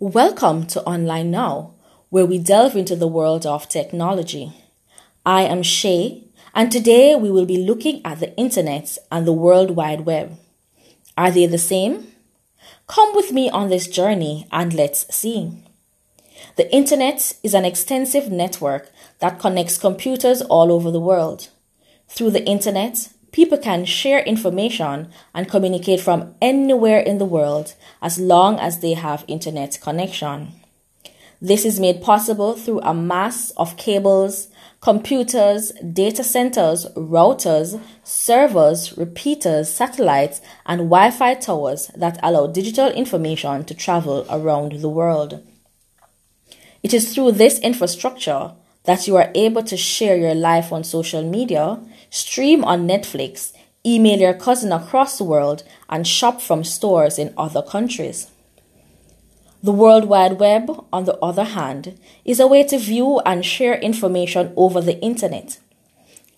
Welcome to Online Now, where we delve into the world of technology. I am Shay, and today we will be looking at the internet and the World Wide Web. Are they the same? Come with me on this journey and let's see. The internet is an extensive network that connects computers all over the world. Through the internet, people can share information and communicate from anywhere in the world as long as they have internet connection. This is made possible through a mass of cables, computers, data centers, routers, servers, repeaters, satellites, and Wi Fi towers that allow digital information to travel around the world. It is through this infrastructure that you are able to share your life on social media, stream on Netflix, email your cousin across the world, and shop from stores in other countries. The World Wide Web, on the other hand, is a way to view and share information over the internet.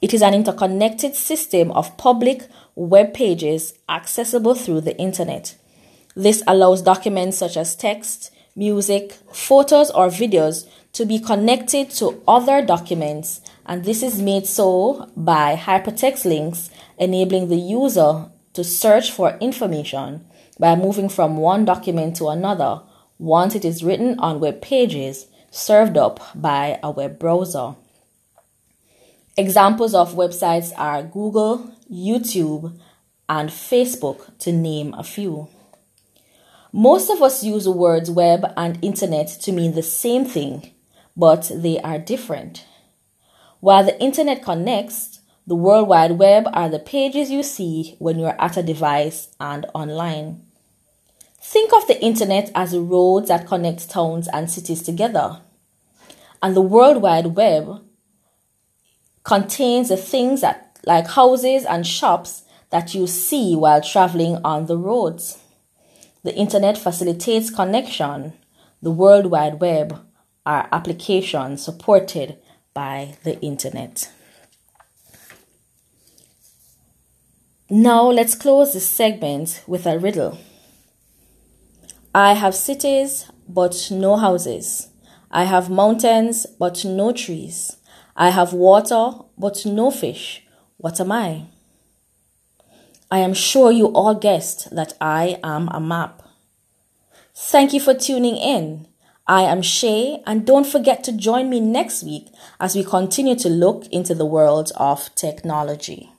It is an interconnected system of public web pages accessible through the internet. This allows documents such as text, music, photos, or videos to be connected to other documents, and this is made so by hypertext links, enabling the user to search for information by moving from one document to another once it is written on web pages served up by a web browser. Examples of websites are Google, YouTube, and Facebook, to name a few. Most of us use the words web and internet to mean the same thing, but they are different. While the internet connects, the World Wide Web are the pages you see when you're at a device and online. Think of the internet as the roads that connect towns and cities together. And the World Wide Web contains the things that, like houses and shops, that you see while traveling on the roads. The internet facilitates connection. The World Wide Web are applications supported by the internet. Now let's close this segment with a riddle. I have cities but no houses. I have mountains but no trees. I have water but no fish. What am I? I am sure you all guessed that I am a map. Thank you for tuning in. I am Shay, and don't forget to join me next week as we continue to look into the world of technology.